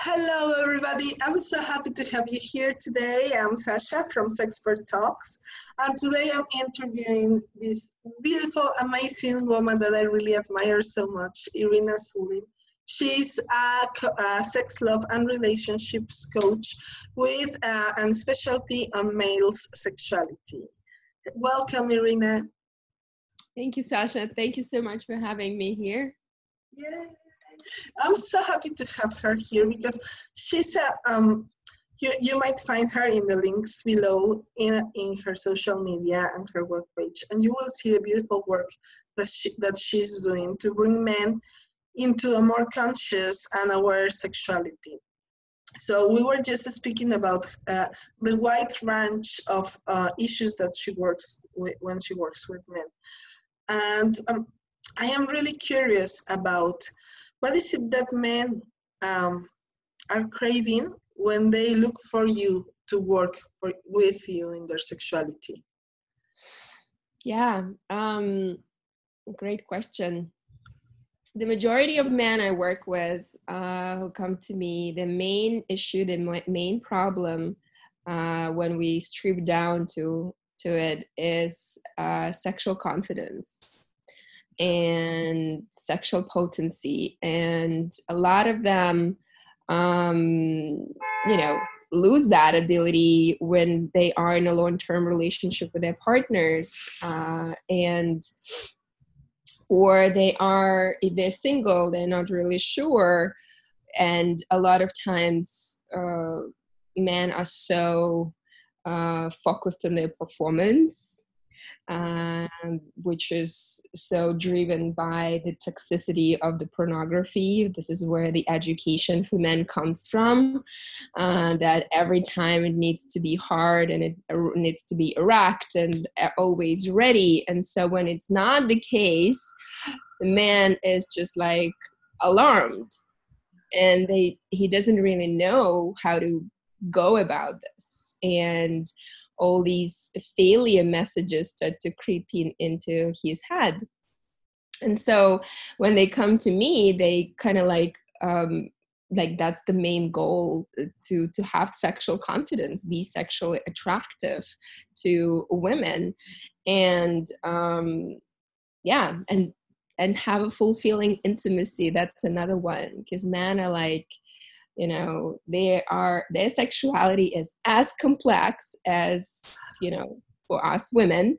Hello, everybody. I'm so happy to have you here today. I'm Sasha from Sexpert Talks, and today I'm interviewing this beautiful, amazing woman that I really admire so much, Irina Sulin. She's a, a sex, love, and relationships coach with uh, a specialty on males' sexuality. Welcome, Irina. Thank you, Sasha. Thank you so much for having me here. Yeah. I'm so happy to have her here because she's a, um, you, you might find her in the links below in, in her social media and her webpage, and you will see the beautiful work that, she, that she's doing to bring men into a more conscious and aware sexuality. So we were just speaking about uh, the wide range of uh, issues that she works with when she works with men. And um, I am really curious about what is it that men um, are craving when they look for you to work for, with you in their sexuality? Yeah, um, great question. The majority of men I work with uh, who come to me, the main issue, the main problem uh, when we strip down to to it is uh, sexual confidence and sexual potency and a lot of them um, you know lose that ability when they are in a long-term relationship with their partners uh, and or they are if they're single they're not really sure and a lot of times uh, men are so uh, focused on their performance um, which is so driven by the toxicity of the pornography. This is where the education for men comes from. Uh, that every time it needs to be hard and it needs to be erect and always ready. And so when it's not the case, the man is just like alarmed and they he doesn't really know how to go about this and all these failure messages start to creep in into his head. And so when they come to me they kind of like um, like that's the main goal uh, to to have sexual confidence be sexually attractive to women. And um yeah and and have a fulfilling intimacy. That's another one. Because men are like you know they are their sexuality is as complex as you know for us women.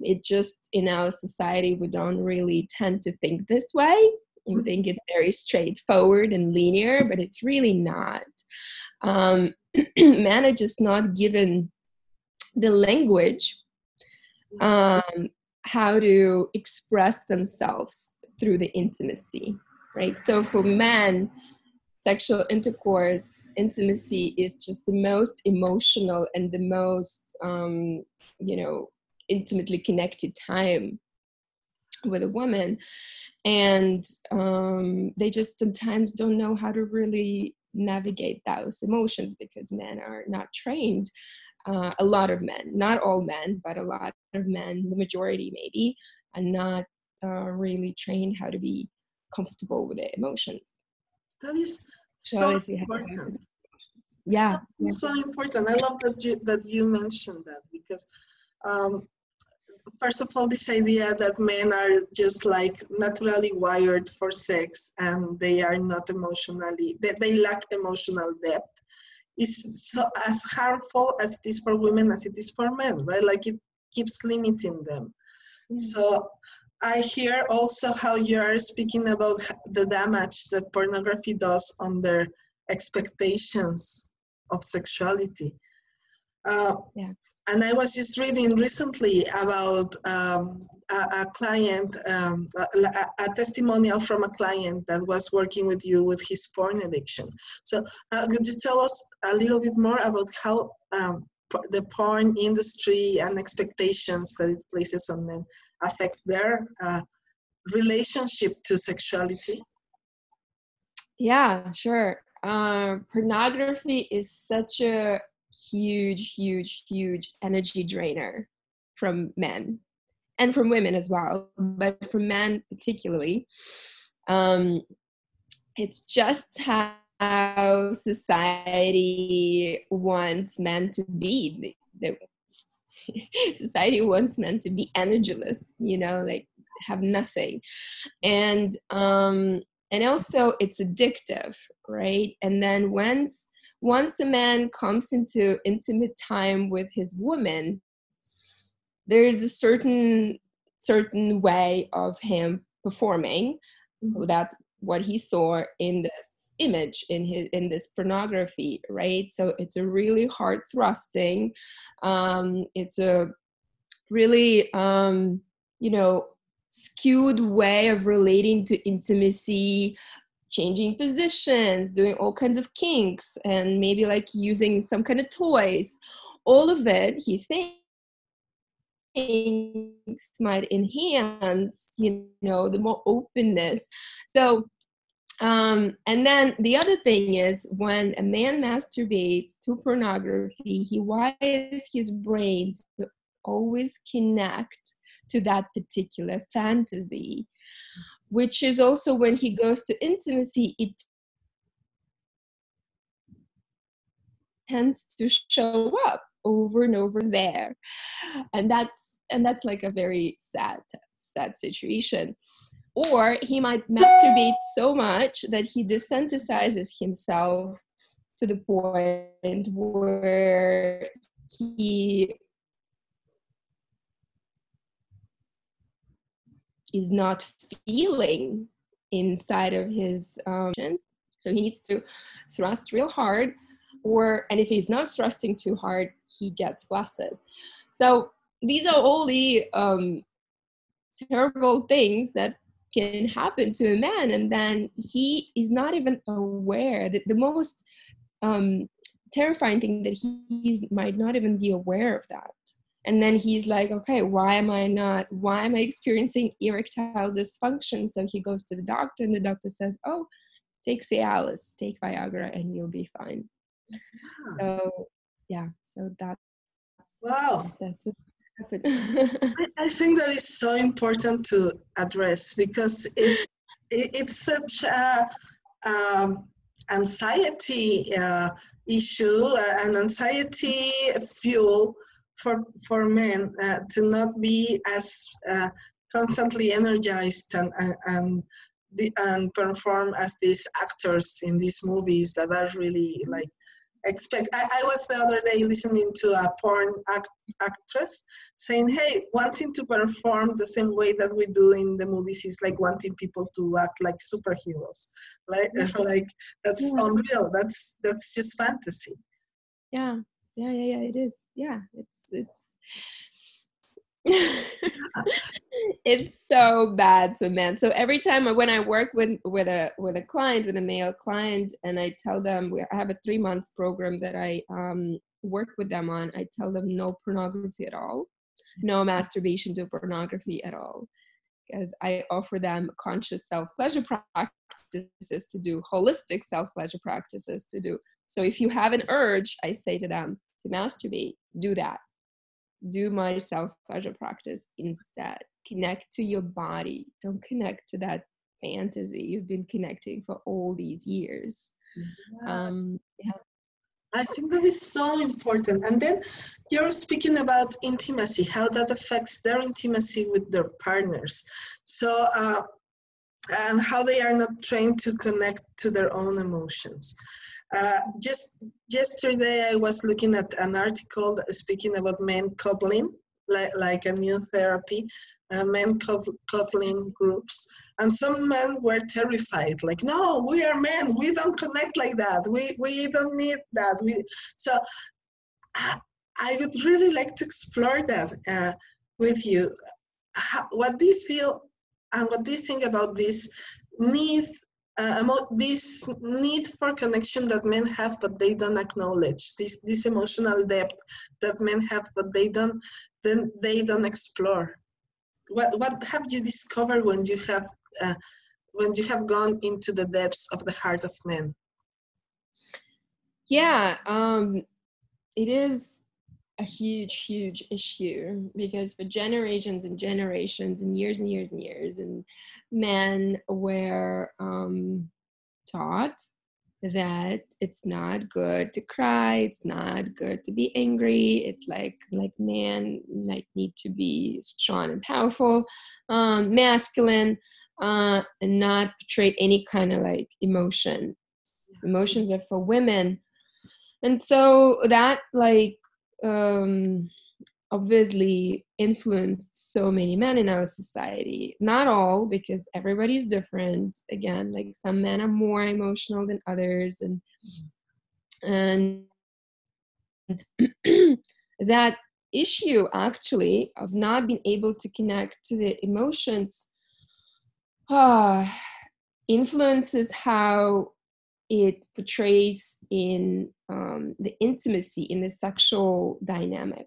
It just in our society we don't really tend to think this way. We mm-hmm. think it's very straightforward and linear but it's really not. Um, men are just not given the language um, how to express themselves through the intimacy right? So for men sexual intercourse, intimacy is just the most emotional and the most, um, you know, intimately connected time with a woman. And um, they just sometimes don't know how to really navigate those emotions because men are not trained. Uh, a lot of men, not all men, but a lot of men, the majority maybe, are not uh, really trained how to be comfortable with their emotions. That is so important. Yeah. So, so, important. I love that you, that you mentioned that because um, first of all, this idea that men are just like naturally wired for sex and they are not emotionally, they, they lack emotional depth is so as harmful as it is for women as it is for men, right? Like it keeps limiting them. Mm. So I hear also how you are speaking about the damage that pornography does on their expectations of sexuality. Uh, yeah. And I was just reading recently about um, a, a, client, um, a, a, testimonial from a client that was working with you with his porn addiction. So, uh, could you tell us a little bit more about how um, the porn industry and expectations that it places on men affects their uh, relationship to sexuality? Yeah, sure. Uh, pornography is such a huge, huge, huge energy drainer from men and from women as well, but for men particularly. Um, it's just how society wants men to be. The, the society wants men to be energyless, you know, like have nothing, and um, and also it's addictive, right? And then once once a man comes into intimate time with his woman, there is a certain certain way of him performing mm-hmm. that what he saw in this image in his in this pornography right? So it's a really hard thrusting. Um it's a really um you know skewed way of relating to intimacy changing positions doing all kinds of kinks and maybe like using some kind of toys. All of it he thinks might enhance you know the more openness. So um, and then the other thing is when a man masturbates to pornography, he wires his brain to always connect to that particular fantasy, which is also when he goes to intimacy, it tends to show up over and over there. And that's and that's like a very sad, sad situation or he might masturbate so much that he desensitizes himself to the point where he is not feeling inside of his um, so he needs to thrust real hard or and if he's not thrusting too hard he gets flaccid so these are all the um, terrible things that can happen to a man and then he is not even aware that the most um, terrifying thing that he might not even be aware of that. And then he's like okay why am i not why am i experiencing erectile dysfunction? So he goes to the doctor and the doctor says oh take cialis take viagra and you'll be fine. Yeah. so yeah so that's wow. that's I, I, think that is so important to address because it's it's such a um, anxiety uh, issue, uh, an anxiety fuel for for men uh, to not be as uh, constantly energized and and and, perform as these actors in these movies that are really like expect. I, I, was the other day listening to a porn act, actress saying, "Hey, wanting to perform the same way that we do in the movies is like wanting people to act like superheroes. Like, mm-hmm. like that's yeah. unreal. That's that's just fantasy." Yeah, yeah, yeah, yeah. It is. Yeah, it's it's it's so bad for men. So every time when I work with with a with a client, with a male client, and I tell them we I have a three months program that I um, work with them on, I tell them no pornography at all, no masturbation to pornography at all, because I offer them conscious self pleasure practices to do, holistic self pleasure practices to do. So if you have an urge, I say to them to masturbate, do that do my self pleasure practice instead. Connect to your body. Don't connect to that fantasy you've been connecting for all these years. Yeah. Um, yeah. I think that is so important. And then you're speaking about intimacy, how that affects their intimacy with their partners. So, uh, and how they are not trained to connect to their own emotions. Uh, just yesterday, I was looking at an article speaking about men coupling, like, like a new therapy, uh, men coupling groups. And some men were terrified, like, no, we are men, we don't connect like that, we, we don't need that. We, so I, I would really like to explore that uh, with you. How, what do you feel and what do you think about this need uh, this need for connection that men have but they don't acknowledge. This this emotional depth that men have but they don't then they don't explore. What what have you discovered when you have uh, when you have gone into the depths of the heart of men? Yeah um it is a huge, huge issue because for generations and generations and years and years and years, and men were um, taught that it's not good to cry it's not good to be angry it's like like man like need to be strong and powerful um masculine uh and not portray any kind of like emotion. Emotions are for women. And so that like um obviously influenced so many men in our society. Not all because everybody's different. Again like some men are more emotional than others and and that issue actually of not being able to connect to the emotions uh, influences how it portrays in um, the intimacy in the sexual dynamic.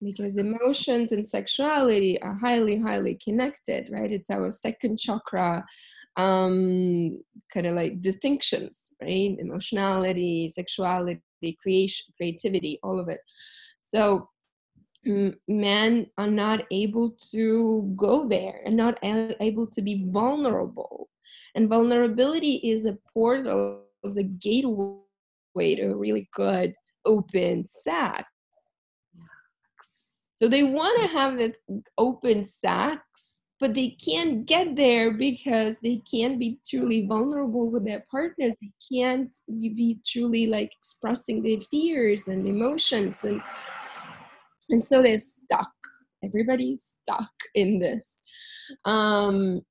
Because emotions and sexuality are highly highly connected right? It's our second chakra um kind of like distinctions right? Emotionality sexuality creation creativity all of it. So men are not able to go there and not able to be vulnerable. And vulnerability is a portal is a gateway to a really good open sex so they want to have this open sex, but they can't get there because they can't be truly vulnerable with their partners. They can't be truly like expressing their fears and emotions, and and so they're stuck. Everybody's stuck in this. Um,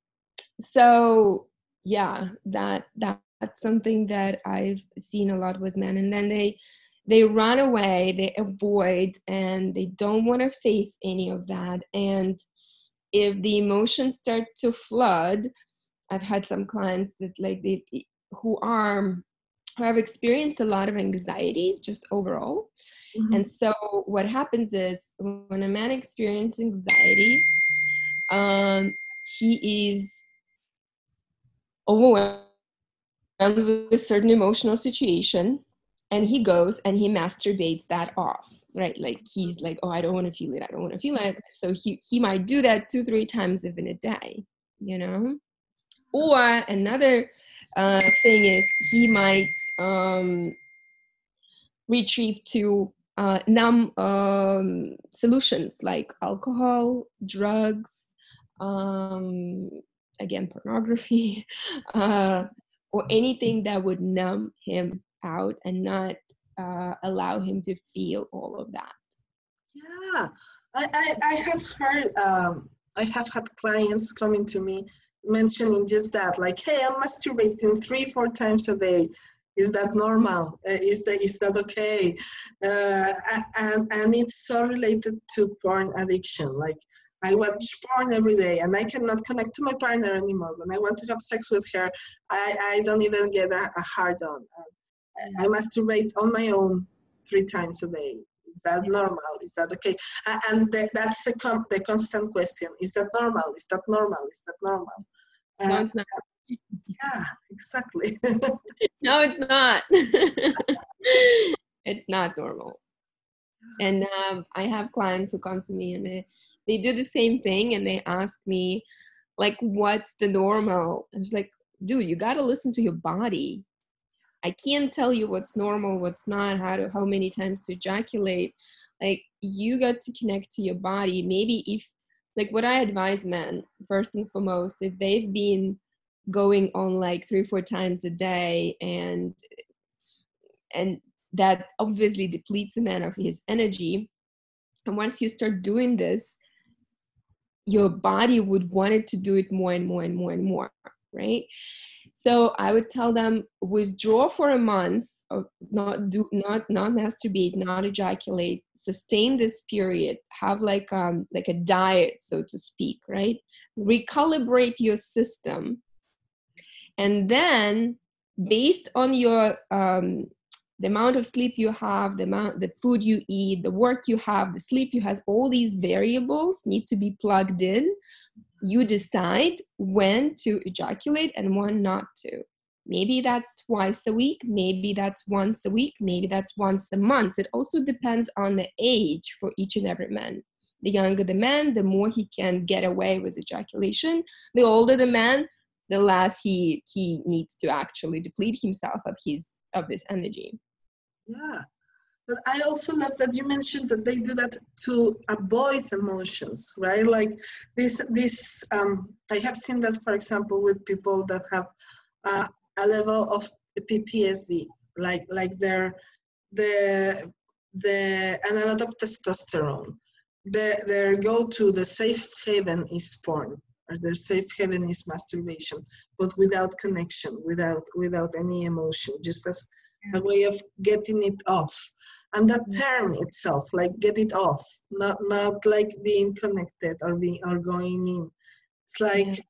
so yeah, that that that's something that I've seen a lot with men, and then they they run away they avoid and they don't want to face any of that and if the emotions start to flood i've had some clients that like they who are who have experienced a lot of anxieties just overall mm-hmm. and so what happens is when a man experiences anxiety um, he is overwhelmed with a certain emotional situation and he goes and he masturbates that off right? Like he's like oh i don't want to feel it i don't want to feel it. So he he might do that two three times even a day you know? Or another uh, thing is he might um, retrieve to uh, numb um, solutions like alcohol drugs um, again pornography uh, or anything that would numb him out and not uh, allow him to feel all of that? Yeah. I i, I have heard um, i have had clients coming to me mentioning just that like hey i'm masturbating three four times a day. Is that normal? Uh, is that is that okay? Uh, and and it's so related to porn addiction. Like I watch porn every day and I cannot connect to my partner anymore. When I want to have sex with her, I, I don't even get a, a hard on. I masturbate on my own three times a day. Is that normal? Is that okay? And that's the, com- the constant question. Is that normal? Is that normal? Is that normal? Uh, no, it's not. Yeah, exactly. no, it's not. it's not normal. And um, I have clients who come to me and they, they do the same thing and they ask me, like, what's the normal? I was like, dude, you got to listen to your body I can't tell you what's normal, what's not, how to how many times to ejaculate. Like you got to connect to your body. Maybe if like what I advise men, first and foremost, if they've been going on like three, four times a day and and that obviously depletes a man of his energy. And once you start doing this, your body would want it to do it more and more and more and more, right? So I would tell them withdraw for a month, or not do not not masturbate, not ejaculate, sustain this period, have like um like a diet, so to speak, right? Recalibrate your system, and then based on your um, the amount of sleep you have, the amount, the food you eat, the work you have, the sleep you have, all these variables need to be plugged in you decide when to ejaculate and when not to. Maybe that's twice a week, maybe that's once a week, maybe that's once a month. It also depends on the age for each and every man. The younger the man, the more he can get away with ejaculation. The older the man, the less he he needs to actually deplete himself of his of this energy yeah. But i also love that you mentioned that they do that to avoid emotions right? Like this this um, i have seen that for example with people that have uh, a level of ptsd like like their the the and a lot of testosterone. Their their go to the safe haven is porn or their safe haven is masturbation but without connection without without any emotion just as a way of getting it off and that mm-hmm. term itself like get it off not not like being connected or being or going in it's like yeah.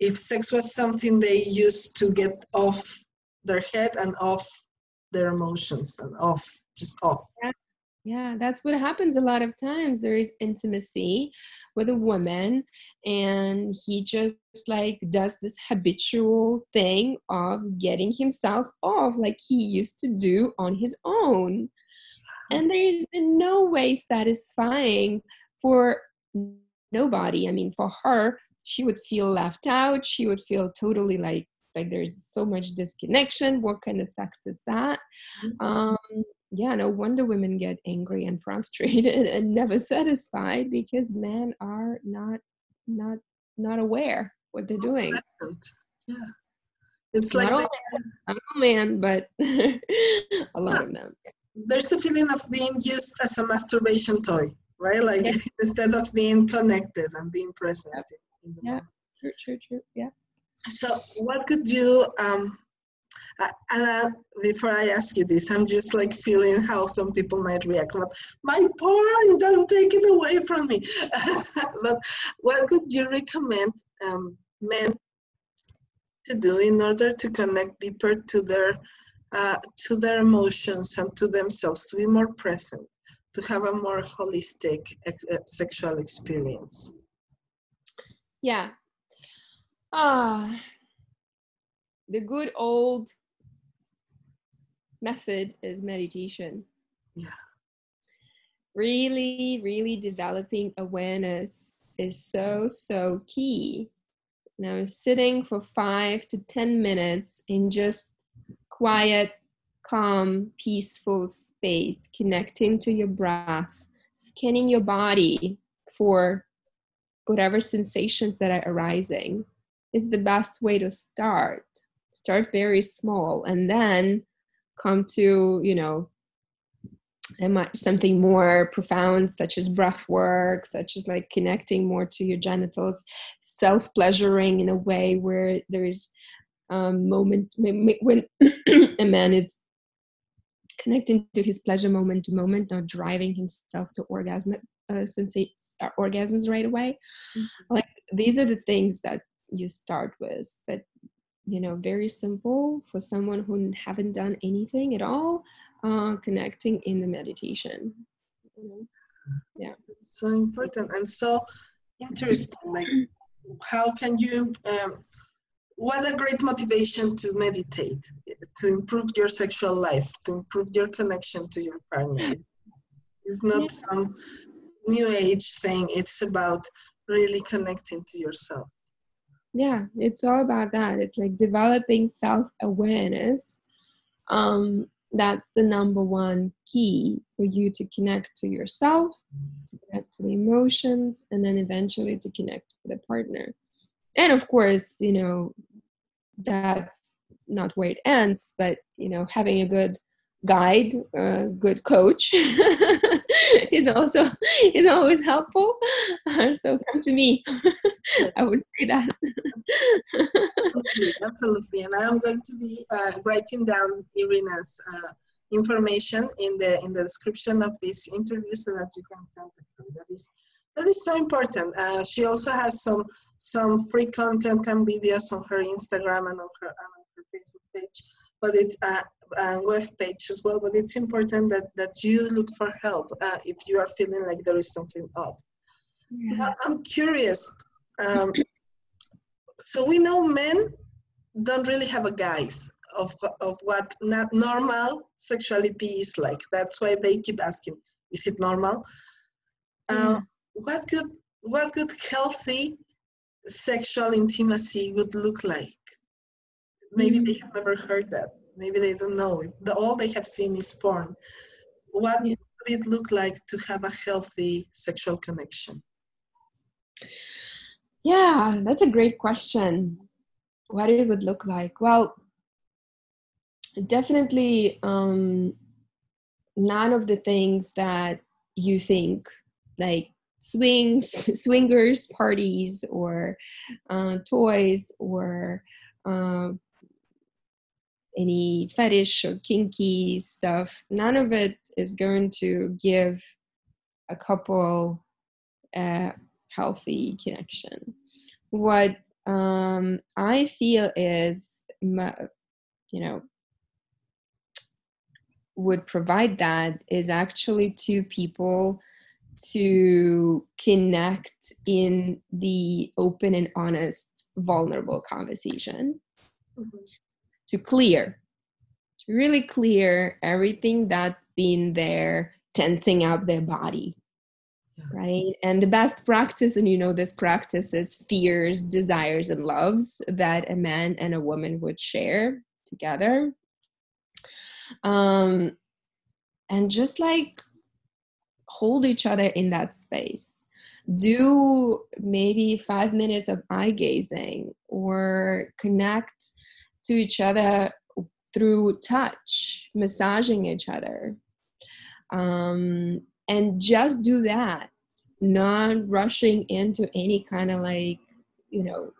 if sex was something they used to get off their head and off their emotions and off just off yeah. Yeah, that's what happens a lot of times. There is intimacy with a woman, and he just like does this habitual thing of getting himself off like he used to do on his own. And there is in no way satisfying for nobody. I mean, for her, she would feel left out. She would feel totally like like there's so much disconnection. What kind of sex is that? Mm-hmm. Um, yeah, no wonder women get angry and frustrated and never satisfied because men are not not not aware what they're doing. Yeah. It's like not all men, but a lot yeah. of them. There's a feeling of being used as a masturbation toy, right? Like yeah. instead of being connected and being present. Yeah, true, true, true. Yeah. So, what could you um, uh, before I ask you this, I'm just like feeling how some people might react. But my porn, don't take it away from me. but what could you recommend um, men to do in order to connect deeper to their uh, to their emotions and to themselves, to be more present, to have a more holistic ex- uh, sexual experience? Yeah. Ah. The good old method is meditation. Yeah. Really, really developing awareness is so, so key. Now, sitting for five to 10 minutes in just quiet, calm, peaceful space, connecting to your breath, scanning your body for whatever sensations that are arising is the best way to start. Start very small and then come to you know something more profound such as breath work such as like connecting more to your genitals self-pleasuring in a way where there's um moment when a man is connecting to his pleasure moment to moment not driving himself to orgasm uh, uh, orgasms right away mm-hmm. like these are the things that you start with but you know very simple for someone who haven't done anything at all uh, connecting in the meditation. Yeah. So important and so interesting like how can you um, what a great motivation to meditate to improve your sexual life to improve your connection to your partner? It's not yeah. some new age thing it's about really connecting to yourself yeah it's all about that. It's like developing self-awareness um that's the number one key for you to connect to yourself to connect to the emotions and then eventually to connect to the partner. And of course you know that's not where it ends but you know having a good guide a good coach is also is always helpful. So come to me i would say that absolutely, absolutely and i am going to be uh, writing down irina's uh, information in the in the description of this interview so that you can contact her that is that is so important uh, she also has some some free content and videos on her instagram and on her, and on her facebook page but it's a, a, web page as well. But it's important that, that you look for help uh, if you are feeling like there is something off. Yeah. I'm curious. Um, so we know men don't really have a guide of, of what not normal sexuality is like. That's why they keep asking, is it normal? Uh, what good what good healthy sexual intimacy would look like. Maybe mm-hmm. they have never heard that. Maybe they don't know it. The, all they have seen is porn. What yeah. would it look like to have a healthy sexual connection? Yeah, that's a great question. What it would look like? Well, definitely um, none of the things that you think like swings swingers parties or uh, toys or uh, any fetish or kinky stuff none of it is going to give a couple a healthy connection what um, i feel is you know would provide that is actually two people to connect in the open and honest, vulnerable conversation. Mm-hmm. To clear, to really clear everything that's been there tensing up their body. Right. And the best practice, and you know, this practice is fears, desires, and loves that a man and a woman would share together. Um, and just like hold each other in that space do maybe five minutes of eye gazing or connect to each other through touch massaging each other um, and just do that not rushing into any kind of like you know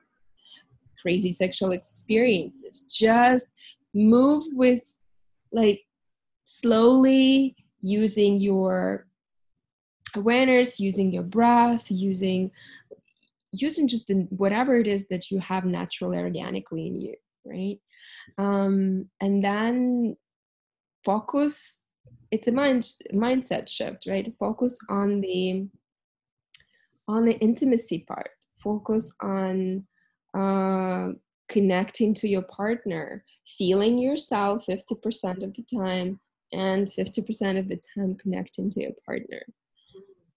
crazy sexual experiences. Just move with like slowly using your awareness using your breath using using just the, whatever it is that you have naturally organically in you right? Um, and then focus it's a mind mindset shift right? Focus on the on the intimacy part. Focus on uh, connecting to your partner feeling yourself 50% of the time and 50% of the time connecting to your partner.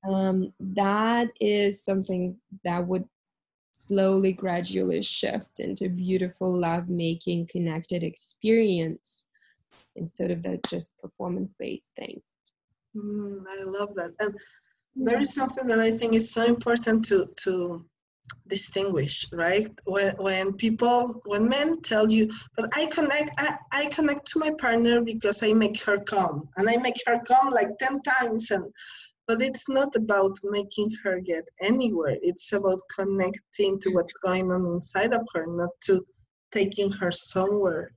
Um, that is something that would slowly gradually shift into beautiful love making connected experience instead of that just performance based thing. Mm, i love that. And there is something that i think is so important to to distinguish right? When when people when men tell you but i connect I, I connect to my partner because i make her come and i make her come like 10 times and but it's not about making her get anywhere. It's about connecting to what's going on inside of her not to taking her somewhere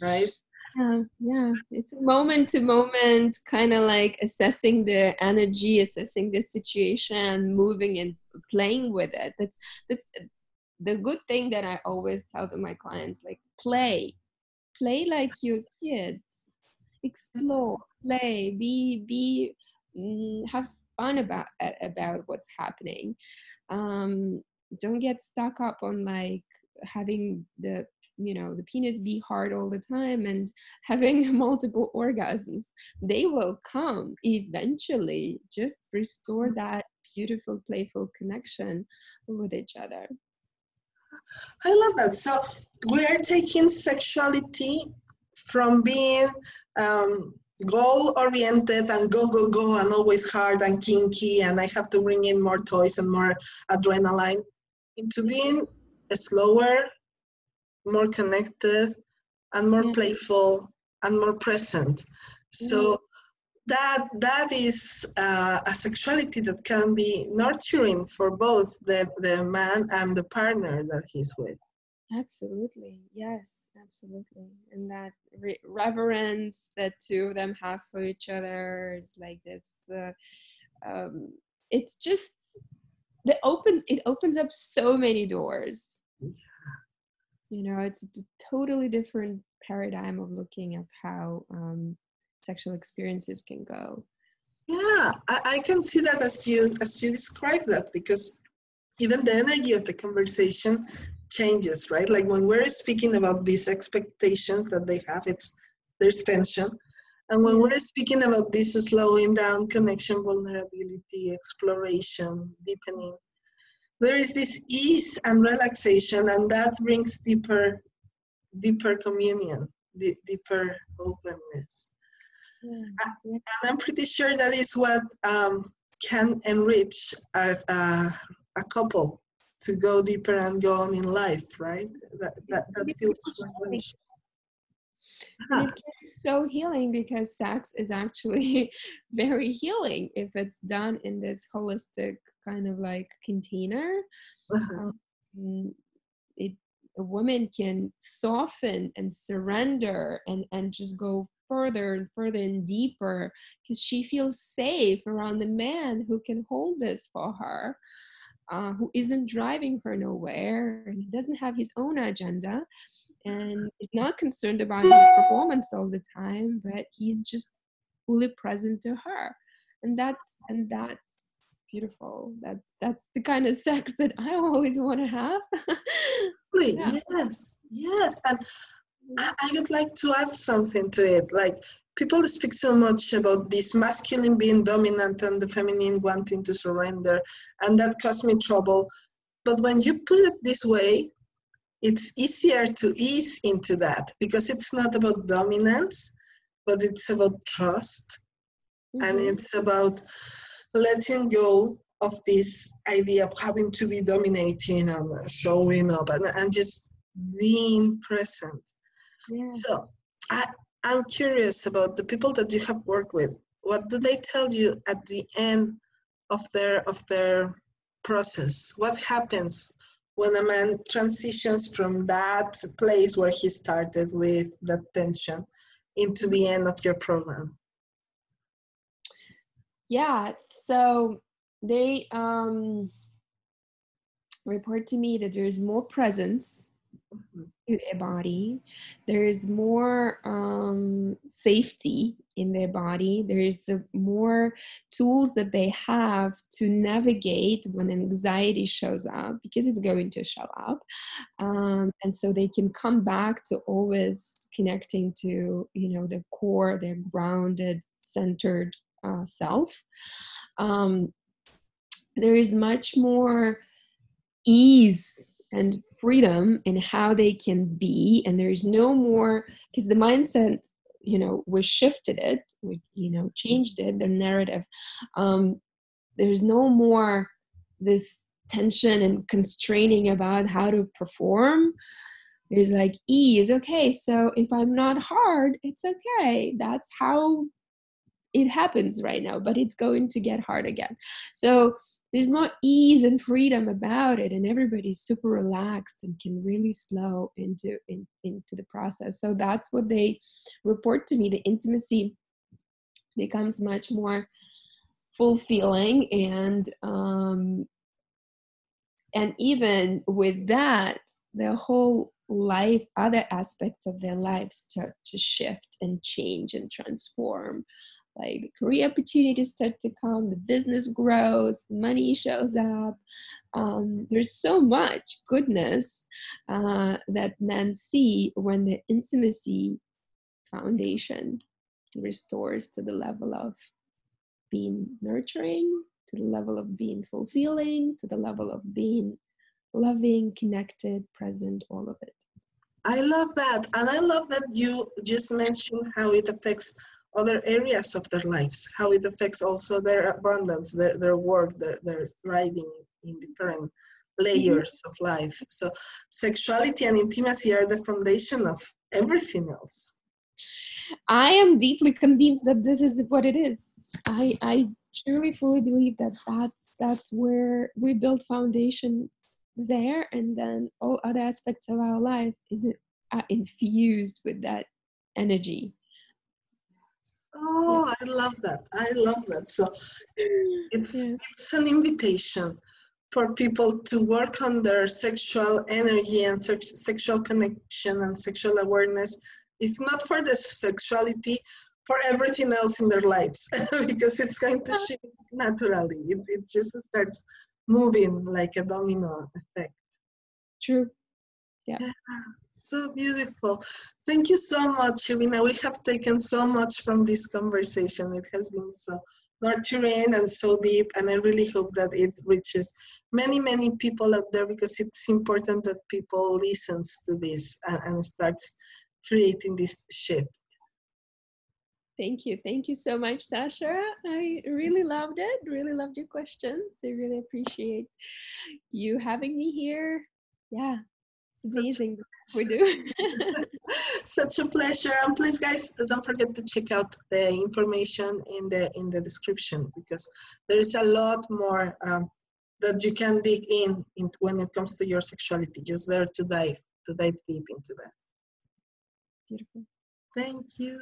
right yeah yeah. It's moment to moment kind of like assessing the energy assessing the situation moving and playing with it. That's that's the good thing that i always tell to my clients like play. Play like your kids. Explore. Play. Be be mm, have fun about about what's happening. Um, don't get stuck up on like having the you know the penis be hard all the time and having multiple orgasms they will come eventually. Just restore that beautiful playful connection with each other. I love that. So we are taking sexuality from being um, goal oriented and go go go and always hard and kinky and i have to bring in more toys and more adrenaline into being slower more connected and more yeah. playful and more present so mm-hmm. that that is uh, a sexuality that can be nurturing for both the, the man and the partner that he's with Absolutely. Yes, absolutely. And that re- reverence that two of them have for each other is like this. Uh, um, it's just the open. It opens up so many doors. You know, it's a totally different paradigm of looking at how um, sexual experiences can go. Yeah, I, I can see that as you as you describe that because even the energy of the conversation changes, right? Like when we're speaking about these expectations that they have, it's there's tension. And when we're speaking about this slowing down, connection, vulnerability, exploration, deepening, there is this ease and relaxation and that brings deeper deeper communion d- deeper openness. Yeah. and i'm pretty sure that is what um, can enrich a, a, a, couple to go deeper and go on in life right? That, that, that feels and it can be so healing because sex is actually very healing if it's done in this holistic kind of like container. Uh-huh. Um, it a woman can soften and surrender and and just go further and further and deeper because she feels safe around the man who can hold this for her uh, who isn't driving her nowhere and he doesn't have his own agenda and is not concerned about his performance all the time but he's just fully present to her and that's and that's beautiful that's that's the kind of sex that i always want to have yeah. yes yes and I would like to add something to it. Like people speak so much about this masculine being dominant and the feminine wanting to surrender, and that caused me trouble. But when you put it this way, it's easier to ease into that because it's not about dominance, but it's about trust. Mm-hmm. And it's about letting go of this idea of having to be dominating and showing up and, and just being present. Yeah. So I, I'm curious about the people that you have worked with. What do they tell you at the end of their of their process? What happens when a man transitions from that place where he started with that tension into the end of your program? Yeah, so they um, report to me that there's more presence their body, there's more um, safety in their body. There's more tools that they have to navigate when anxiety shows up because it's going to show up. Um, and so they can come back to always connecting to, you know, the core, their grounded, centered uh, self. Um, there is much more ease and freedom in how they can be and there's no more because the mindset you know we shifted it we you know changed it the narrative. Um there's no more this tension and constraining about how to perform. There's like ease. Okay so if i'm not hard it's okay. That's how it happens right now but it's going to get hard again. So there's more ease and freedom about it and everybody's super relaxed and can really slow into in, into the process. So that's what they report to me the intimacy becomes much more fulfilling and um and even with that the whole life other aspects of their lives start to shift and change and transform like the career opportunities start to come, the business grows, money shows up. Um, there's so much goodness uh, that men see when the intimacy foundation restores to the level of being nurturing, to the level of being fulfilling, to the level of being loving, connected, present, all of it. I love that. And I love that you just mentioned how it affects other areas of their lives, how it affects also their abundance, their, their work, their, their thriving in different mm-hmm. layers of life. So sexuality and intimacy are the foundation of everything else. I am deeply convinced that this is what it is. I, I truly fully believe that that's that's where we build foundation there, and then all other aspects of our life is uh, infused with that energy. Oh, I love that. I love that. So it's it's an invitation for people to work on their sexual energy and sex, sexual connection and sexual awareness. If not for the sexuality, for everything else in their lives, because it's going to uh-huh. shift naturally. It, it just starts moving like a domino effect. True. Yeah. yeah. So beautiful. Thank you so much, Irina. We have taken so much from this conversation. It has been so nurturing and so deep. And I really hope that it reaches many, many people out there because it's important that people listens to this and, and starts creating this shift. Thank you. Thank you so much, Sasha. I really loved it. Really loved your questions. I really appreciate you having me here. Yeah, it's amazing we do. Such a pleasure. And please, guys, don't forget to check out the information in the in the description because there is a lot more um, that you can dig in, in when it comes to your sexuality. Just there to dive to dive deep into that. Beautiful. Thank you.